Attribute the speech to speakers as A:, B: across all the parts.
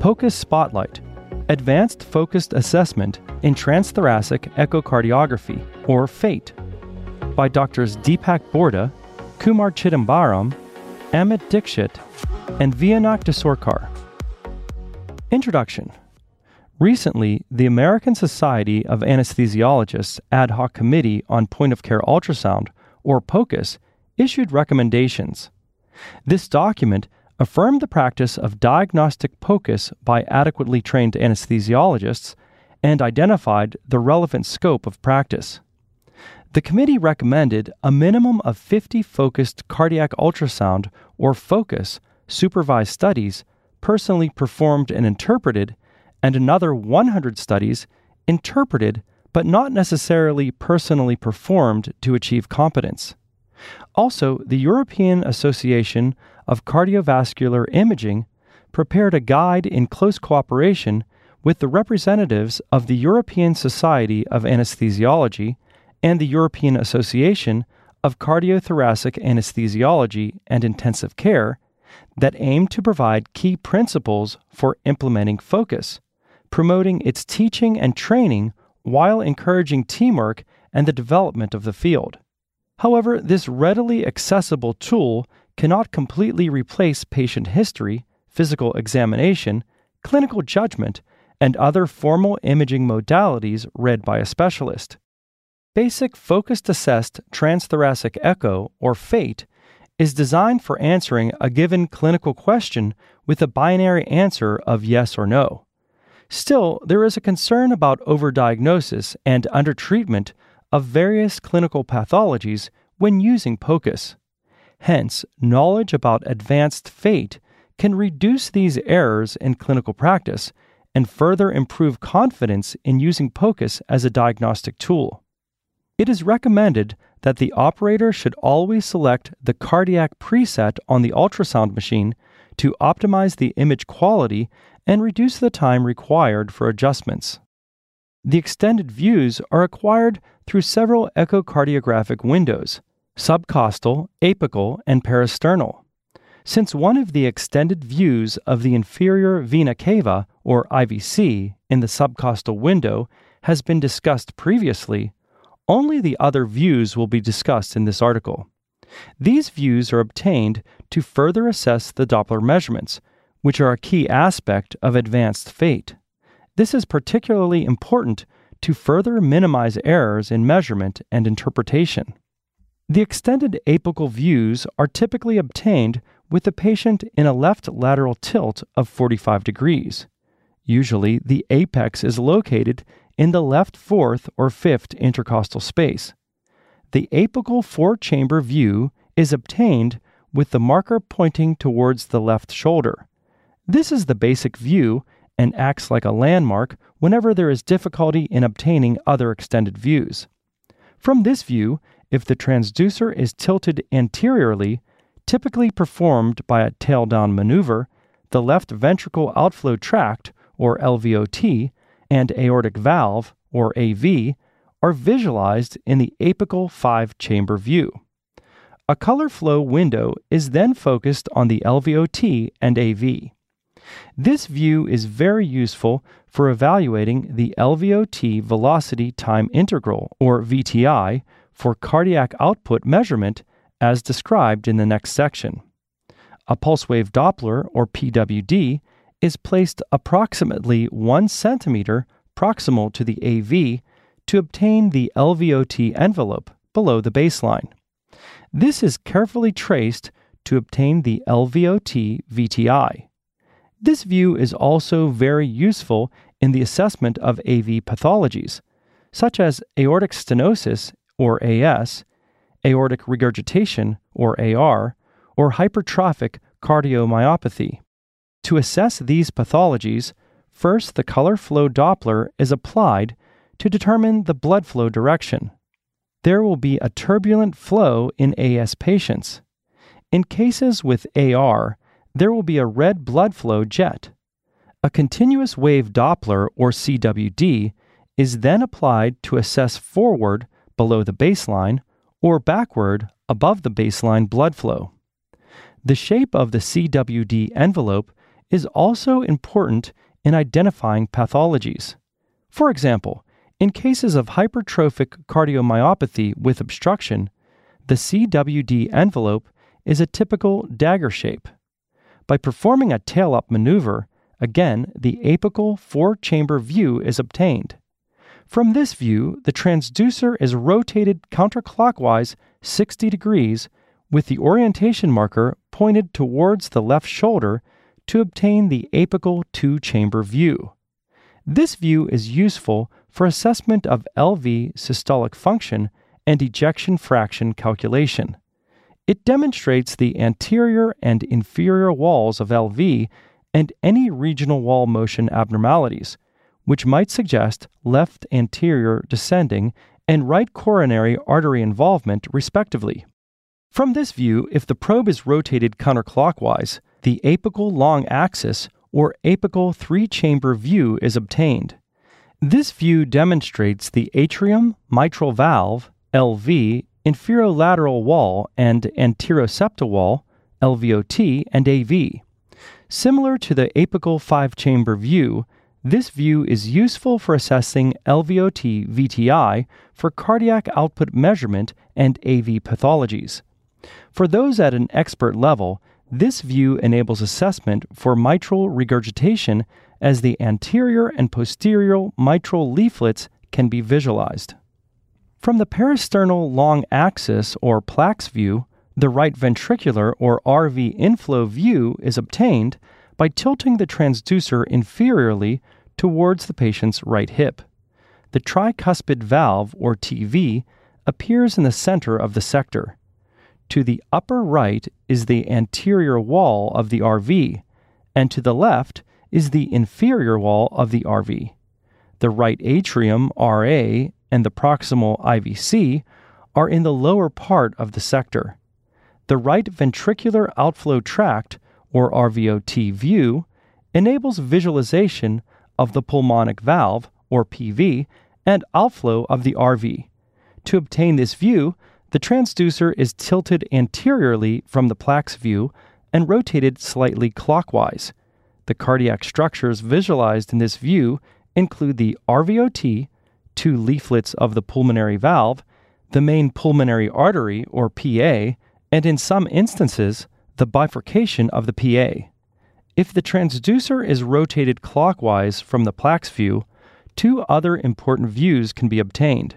A: POCUS Spotlight Advanced Focused Assessment in Transthoracic Echocardiography, or FATE, by Drs. Deepak Borde, Kumar Chidambaram, Amit Dikshit, and Vinayak Desurkar. Introduction Recently, the American Society of Anesthesiologists Ad Hoc Committee on Point of Care Ultrasound, or POCUS, issued recommendations. This document affirmed the practice of diagnostic POCUS by adequately trained anesthesiologists and identified the relevant scope of practice. The committee recommended a minimum of 50 focused cardiac ultrasound, or FOCUS, supervised studies personally performed and interpreted, and another 100 studies interpreted but not necessarily personally performed to achieve competence. Also, the European Association of Cardiovascular Imaging prepared a guide in close cooperation with the representatives of the European Society of Anesthesiology and the European Association of Cardiothoracic Anesthesiology and Intensive Care that aim to provide key principles for implementing focus, promoting its teaching and training while encouraging teamwork and the development of the field. However, this readily accessible tool cannot completely replace patient history, physical examination, clinical judgment, and other formal imaging modalities read by a specialist. Basic Focused Assessed Transthoracic Echo, or FATE, is designed for answering a given clinical question with a binary answer of yes or no. Still, there is a concern about overdiagnosis and undertreatment of various clinical pathologies when using POCUS. Hence, knowledge about advanced FATE can reduce these errors in clinical practice and further improve confidence in using POCUS as a diagnostic tool. It is recommended that the operator should always select the cardiac preset on the ultrasound machine to optimize the image quality and reduce the time required for adjustments. The extended views are acquired through several echocardiographic windows subcostal, apical, and parasternal. Since one of the extended views of the inferior vena cava, or IVC, in the subcostal window has been discussed previously, only the other views will be discussed in this article. These views are obtained to further assess the Doppler measurements, which are a key aspect of advanced FATE. This is particularly important to further minimize errors in measurement and interpretation. The extended apical views are typically obtained with the patient in a left lateral tilt of 45 degrees. Usually, the apex is located in the left fourth or fifth intercostal space. The apical four chamber view is obtained with the marker pointing towards the left shoulder. This is the basic view and acts like a landmark whenever there is difficulty in obtaining other extended views. From this view, if the transducer is tilted anteriorly, typically performed by a tail down maneuver, the left ventricle outflow tract, or LVOT, and aortic valve, or AV, are visualized in the apical five chamber view. A color flow window is then focused on the LVOT and AV. This view is very useful for evaluating the LVOT velocity time integral, or VTI, for cardiac output measurement as described in the next section. A pulse wave Doppler, or PWD, is placed approximately 1 centimeter proximal to the AV to obtain the LVOT envelope below the baseline. This is carefully traced to obtain the LVOT VTI. This view is also very useful in the assessment of AV pathologies, such as aortic stenosis, or AS, aortic regurgitation, or AR, or hypertrophic cardiomyopathy. To assess these pathologies, first the color flow Doppler is applied to determine the blood flow direction. There will be a turbulent flow in AS patients. In cases with AR, there will be a red blood flow jet. A continuous wave Doppler, or CWD, is then applied to assess forward below the baseline or backward above the baseline blood flow. The shape of the CWD envelope is also important in identifying pathologies. For example, in cases of hypertrophic cardiomyopathy with obstruction, the CWD envelope is a typical dagger shape. By performing a tail up maneuver, again the apical four chamber view is obtained. From this view, the transducer is rotated counterclockwise 60 degrees with the orientation marker pointed towards the left shoulder to obtain the apical two chamber view. This view is useful for assessment of LV systolic function and ejection fraction calculation. It demonstrates the anterior and inferior walls of LV and any regional wall motion abnormalities, which might suggest left anterior descending and right coronary artery involvement, respectively. From this view, if the probe is rotated counterclockwise, the apical long axis or apical three chamber view is obtained. This view demonstrates the atrium, mitral valve, LV, inferolateral wall, and anteroseptal wall, LVOT, and AV. Similar to the apical five chamber view, this view is useful for assessing LVOT VTI for cardiac output measurement and AV pathologies. For those at an expert level, this view enables assessment for mitral regurgitation as the anterior and posterior mitral leaflets can be visualized. From the parasternal long axis or PLAX view, the right ventricular or RV inflow view is obtained by tilting the transducer inferiorly towards the patient's right hip. The tricuspid valve, or TV, appears in the center of the sector. To the upper right is the anterior wall of the RV, and to the left is the inferior wall of the RV. The right atrium, RA, and the proximal IVC are in the lower part of the sector. The right ventricular outflow tract or RVOT view, enables visualization of the pulmonic valve, or PV, and outflow of the RV. To obtain this view, the transducer is tilted anteriorly from the PLAX view and rotated slightly clockwise. The cardiac structures visualized in this view include the RVOT, two leaflets of the pulmonary valve, the main pulmonary artery, or PA, and in some instances, the bifurcation of the PA. If the transducer is rotated clockwise from the PLAX view, two other important views can be obtained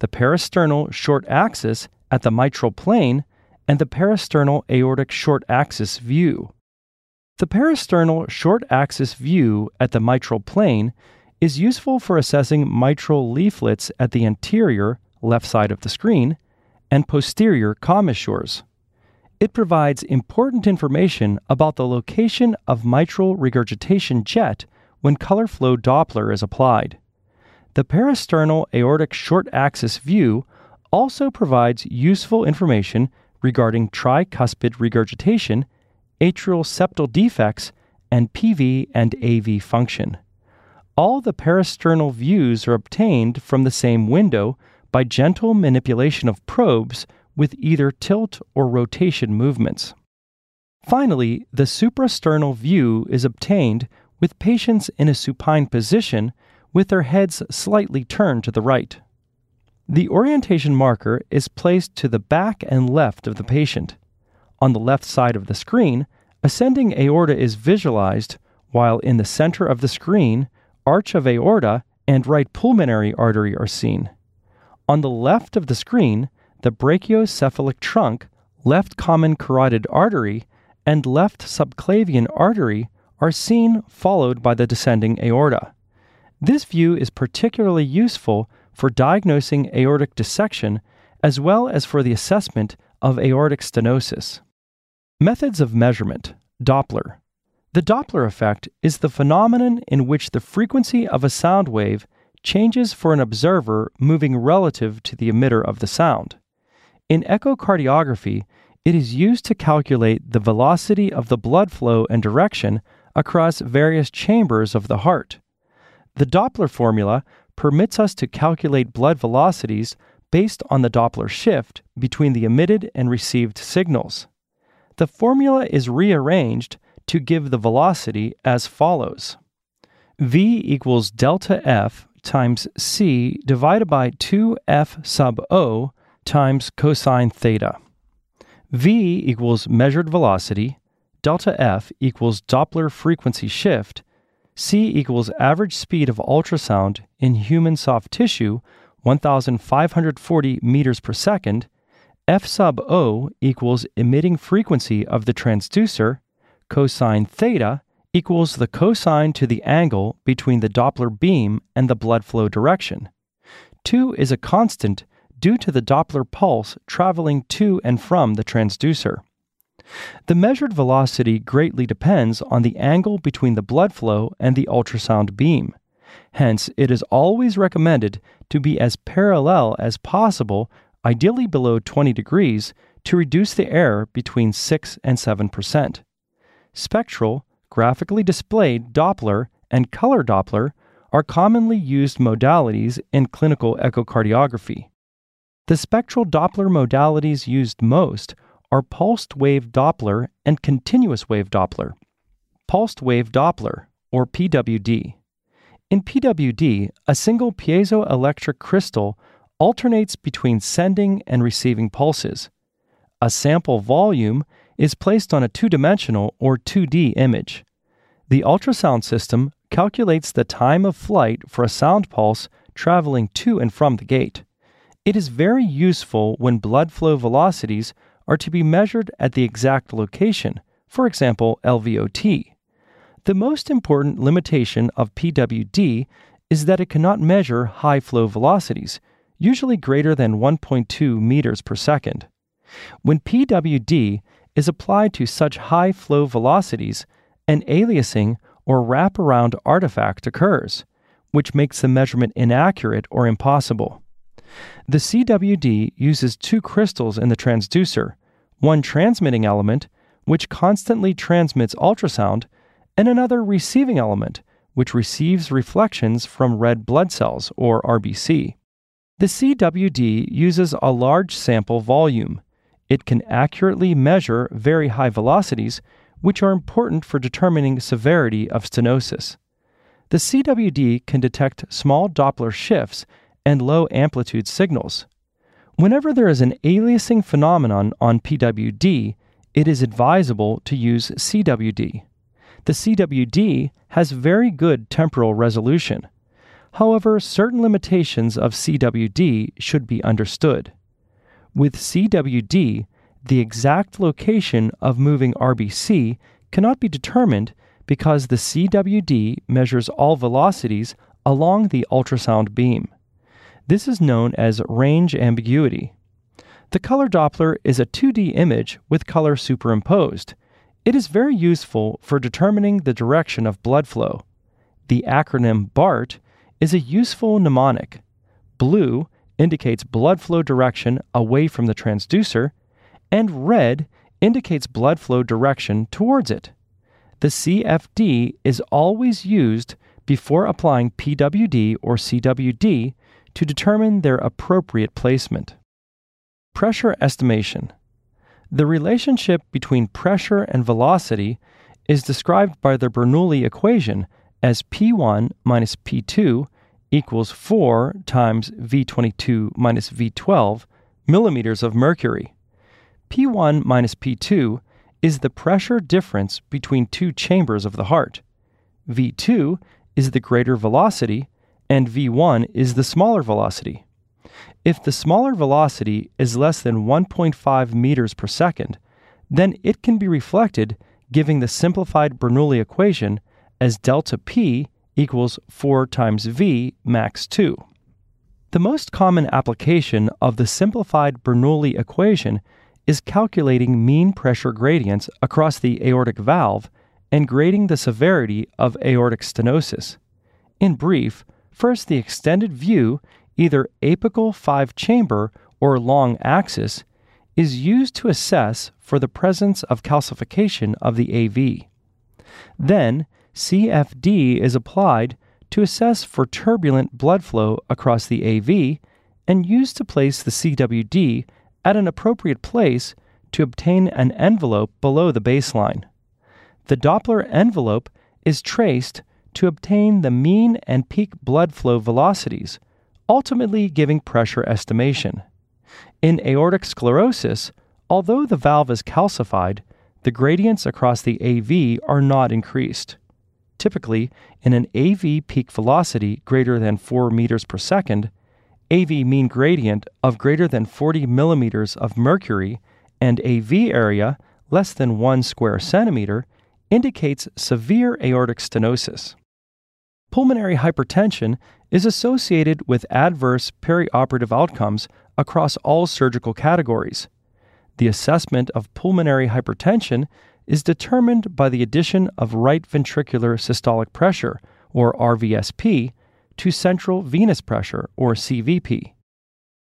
A: the parasternal short axis at the mitral plane and the parasternal aortic short axis view. The parasternal short axis view at the mitral plane is useful for assessing mitral leaflets at the anterior, left side of the screen, and posterior commissures. It provides important information about the location of mitral regurgitation jet when color flow Doppler is applied. The parasternal aortic short axis view also provides useful information regarding tricuspid regurgitation, atrial septal defects, and PV and AV function. All the parasternal views are obtained from the same window by gentle manipulation of probes with either tilt or rotation movements. Finally, the suprasternal view is obtained with patients in a supine position with their heads slightly turned to the right. The orientation marker is placed to the back and left of the patient. On the left side of the screen, ascending aorta is visualized, while in the center of the screen, arch of aorta and right pulmonary artery are seen. On the left of the screen, the brachiocephalic trunk, left common carotid artery, and left subclavian artery are seen followed by the descending aorta. This view is particularly useful for diagnosing aortic dissection as well as for the assessment of aortic stenosis. Methods of measurement Doppler. The Doppler effect is the phenomenon in which the frequency of a sound wave changes for an observer moving relative to the emitter of the sound. In echocardiography, it is used to calculate the velocity of the blood flow and direction across various chambers of the heart. The Doppler formula permits us to calculate blood velocities based on the Doppler shift between the emitted and received signals. the formula is rearranged to give the velocity as follows. V equals delta F times C divided by 2F sub O times cosine theta. V equals measured velocity, delta F equals Doppler frequency shift, C equals average speed of ultrasound in human soft tissue, 1,540 meters per second, F sub O equals emitting frequency of the transducer, cosine theta equals the cosine to the angle between the Doppler beam and the blood flow direction. 2 is a constant due to the Doppler pulse traveling to and from the transducer. The measured velocity greatly depends on the angle between the blood flow and the ultrasound beam. Hence, it is always recommended to be as parallel as possible, ideally below 20 degrees, to reduce the error between 6 and 7%. Spectral, graphically displayed Doppler and color Doppler are commonly used modalities in clinical echocardiography. The spectral Doppler modalities used most are pulsed wave Doppler and continuous wave Doppler. Pulsed wave Doppler, or PWD. In PWD, a single piezoelectric crystal alternates between sending and receiving pulses. A sample volume is placed on a two dimensional or 2D image. The ultrasound system calculates the time of flight for a sound pulse traveling to and from the gate. It is very useful when blood flow velocities are to be measured at the exact location, for example, LVOT. The most important limitation of PWD is that it cannot measure high flow velocities, usually greater than 1.2 meters per second. When PWD is applied to such high flow velocities, an aliasing or wraparound artifact occurs, which makes the measurement inaccurate or impossible. The CWD uses two crystals in the transducer one transmitting element, which constantly transmits ultrasound, and another receiving element, which receives reflections from red blood cells, or RBC. The CWD uses a large sample volume. It can accurately measure very high velocities, which are important for determining severity of stenosis. The CWD can detect small Doppler shifts and low amplitude signals. Whenever there is an aliasing phenomenon on PWD, it is advisable to use CWD. The CWD has very good temporal resolution. However, certain limitations of CWD should be understood. With CWD, the exact location of moving RBC cannot be determined because the CWD measures all velocities along the ultrasound beam. This is known as range ambiguity. The color Doppler is a 2D image with color superimposed. It is very useful for determining the direction of blood flow. The acronym BART is a useful mnemonic. Blue indicates blood flow direction away from the transducer, and red indicates blood flow direction towards it. The CFD is always used before applying PWD or CWD to determine their appropriate placement. Pressure estimation. The relationship between pressure and velocity is described by the Bernoulli equation as P1 minus P2 equals 4 times V22 minus V12 millimeters of mercury. P1 minus P2 is the pressure difference between two chambers of the heart. V2 is the greater velocity and v1 is the smaller velocity. If the smaller velocity is less than 1.5 meters per second, then it can be reflected giving the simplified Bernoulli equation as delta p equals 4 times v max 2. The most common application of the simplified Bernoulli equation is calculating mean pressure gradients across the aortic valve and grading the severity of aortic stenosis. In brief, First, the extended view, either apical five chamber or long axis, is used to assess for the presence of calcification of the AV. Then, CFD is applied to assess for turbulent blood flow across the AV and used to place the CWD at an appropriate place to obtain an envelope below the baseline. The Doppler envelope is traced to obtain the mean and peak blood flow velocities, ultimately giving pressure estimation. In aortic sclerosis, although the valve is calcified, the gradients across the AV are not increased. Typically, in an AV peak velocity greater than 4 meters per second, AV mean gradient of greater than 40 millimeters of mercury, and AV area less than 1 square centimeter indicates severe aortic stenosis. Pulmonary hypertension is associated with adverse perioperative outcomes across all surgical categories. The assessment of pulmonary hypertension is determined by the addition of right ventricular systolic pressure, or RVSP, to central venous pressure, or CVP.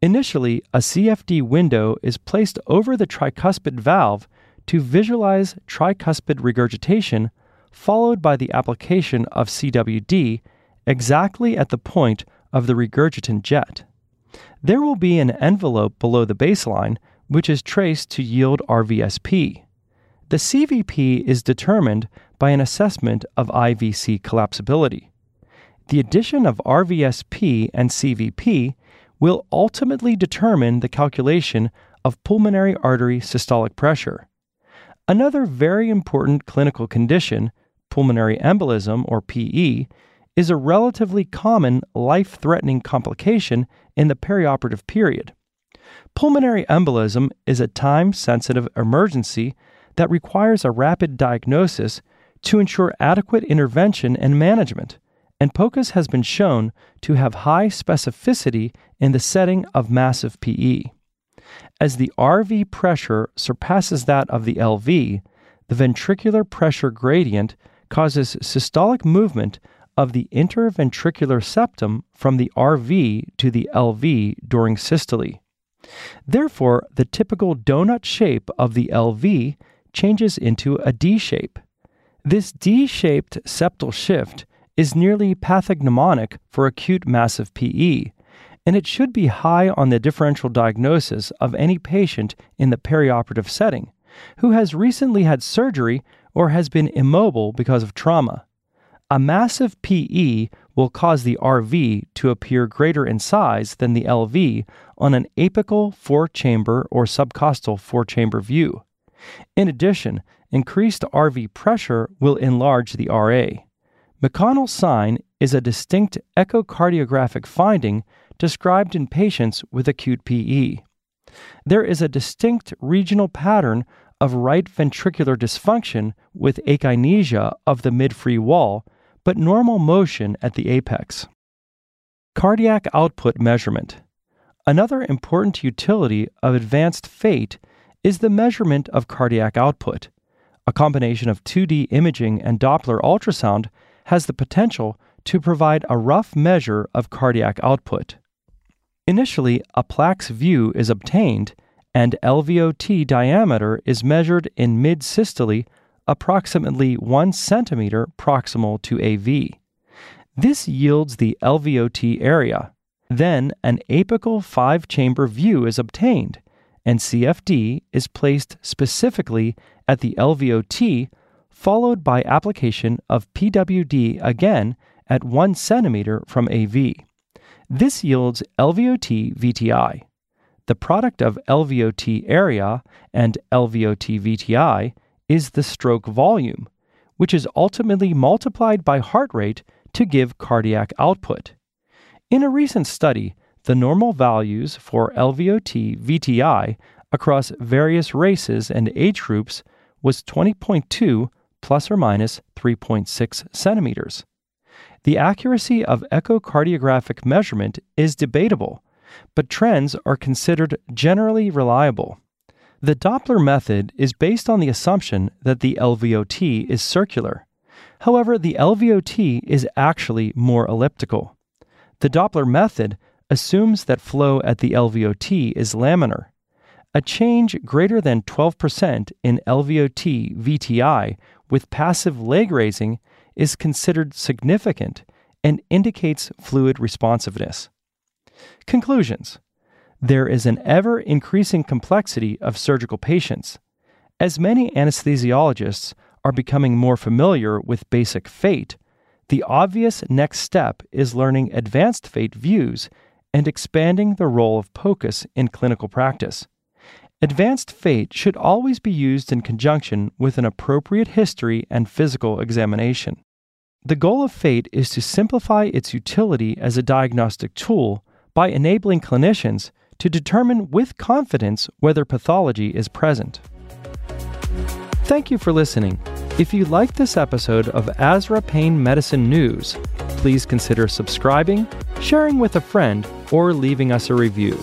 A: Initially, a CFD window is placed over the tricuspid valve to visualize tricuspid regurgitation, followed by the application of CWD exactly at the point of the regurgitant jet. There will be an envelope below the baseline, which is traced to yield RVSP. The CVP is determined by an assessment of IVC collapsibility. The addition of RVSP and CVP will ultimately determine the calculation of pulmonary artery systolic pressure. Another very important clinical condition, pulmonary embolism or PE, is a relatively common life threatening complication in the perioperative period. Pulmonary embolism is a time sensitive emergency that requires a rapid diagnosis to ensure adequate intervention and management, and POCUS has been shown to have high specificity in the setting of massive PE. As the RV pressure surpasses that of the LV, the ventricular pressure gradient causes systolic movement of the interventricular septum from the RV to the LV during systole. Therefore, the typical donut shape of the LV changes into a D shape. This D shaped septal shift is nearly pathognomonic for acute massive PE, and it should be high on the differential diagnosis of any patient in the perioperative setting who has recently had surgery or has been immobile because of trauma. A massive PE will cause the RV to appear greater in size than the LV on an apical four chamber or subcostal four chamber view. In addition, increased RV pressure will enlarge the RA. McConnell's sign is a distinct echocardiographic finding described in patients with acute PE. There is a distinct regional pattern of right ventricular dysfunction with akinesia of the midfree wall, but normal motion at the apex. Cardiac output measurement. Another important utility of advanced FATE is the measurement of cardiac output. A combination of 2D imaging and Doppler ultrasound has the potential to provide a rough measure of cardiac output. Initially, a PLAX view is obtained and LVOT diameter is measured in mid systole approximately 1 centimeter proximal to AV. This yields the LVOT area. Then an apical five chamber view is obtained and CFD is placed specifically at the LVOT, followed by application of PWD again at 1 centimeter from AV. This yields LVOT VTI. The product of LVOT area and LVOT VTI is the stroke volume, which is ultimately multiplied by heart rate to give cardiac output. In a recent study, the normal values for LVOT VTI across various races and age groups was 20.2 plus or minus 3.6 centimeters. The accuracy of echocardiographic measurement is debatable, but trends are considered generally reliable. The Doppler method is based on the assumption that the LVOT is circular. However, the LVOT is actually more elliptical. The Doppler method assumes that flow at the LVOT is laminar. A change greater than 12% in LVOT VTI with passive leg raising is considered significant and indicates fluid responsiveness. Conclusions there is an ever increasing complexity of surgical patients. As many anesthesiologists are becoming more familiar with basic fate, the obvious next step is learning advanced fate views and expanding the role of POCUS in clinical practice. Advanced fate should always be used in conjunction with an appropriate history and physical examination. The goal of FATE is to simplify its utility as a diagnostic tool by enabling clinicians to determine with confidence whether pathology is present. Thank you for listening. If you liked this episode of ASRA Pain Medicine News, please consider subscribing, sharing with a friend, or leaving us a review.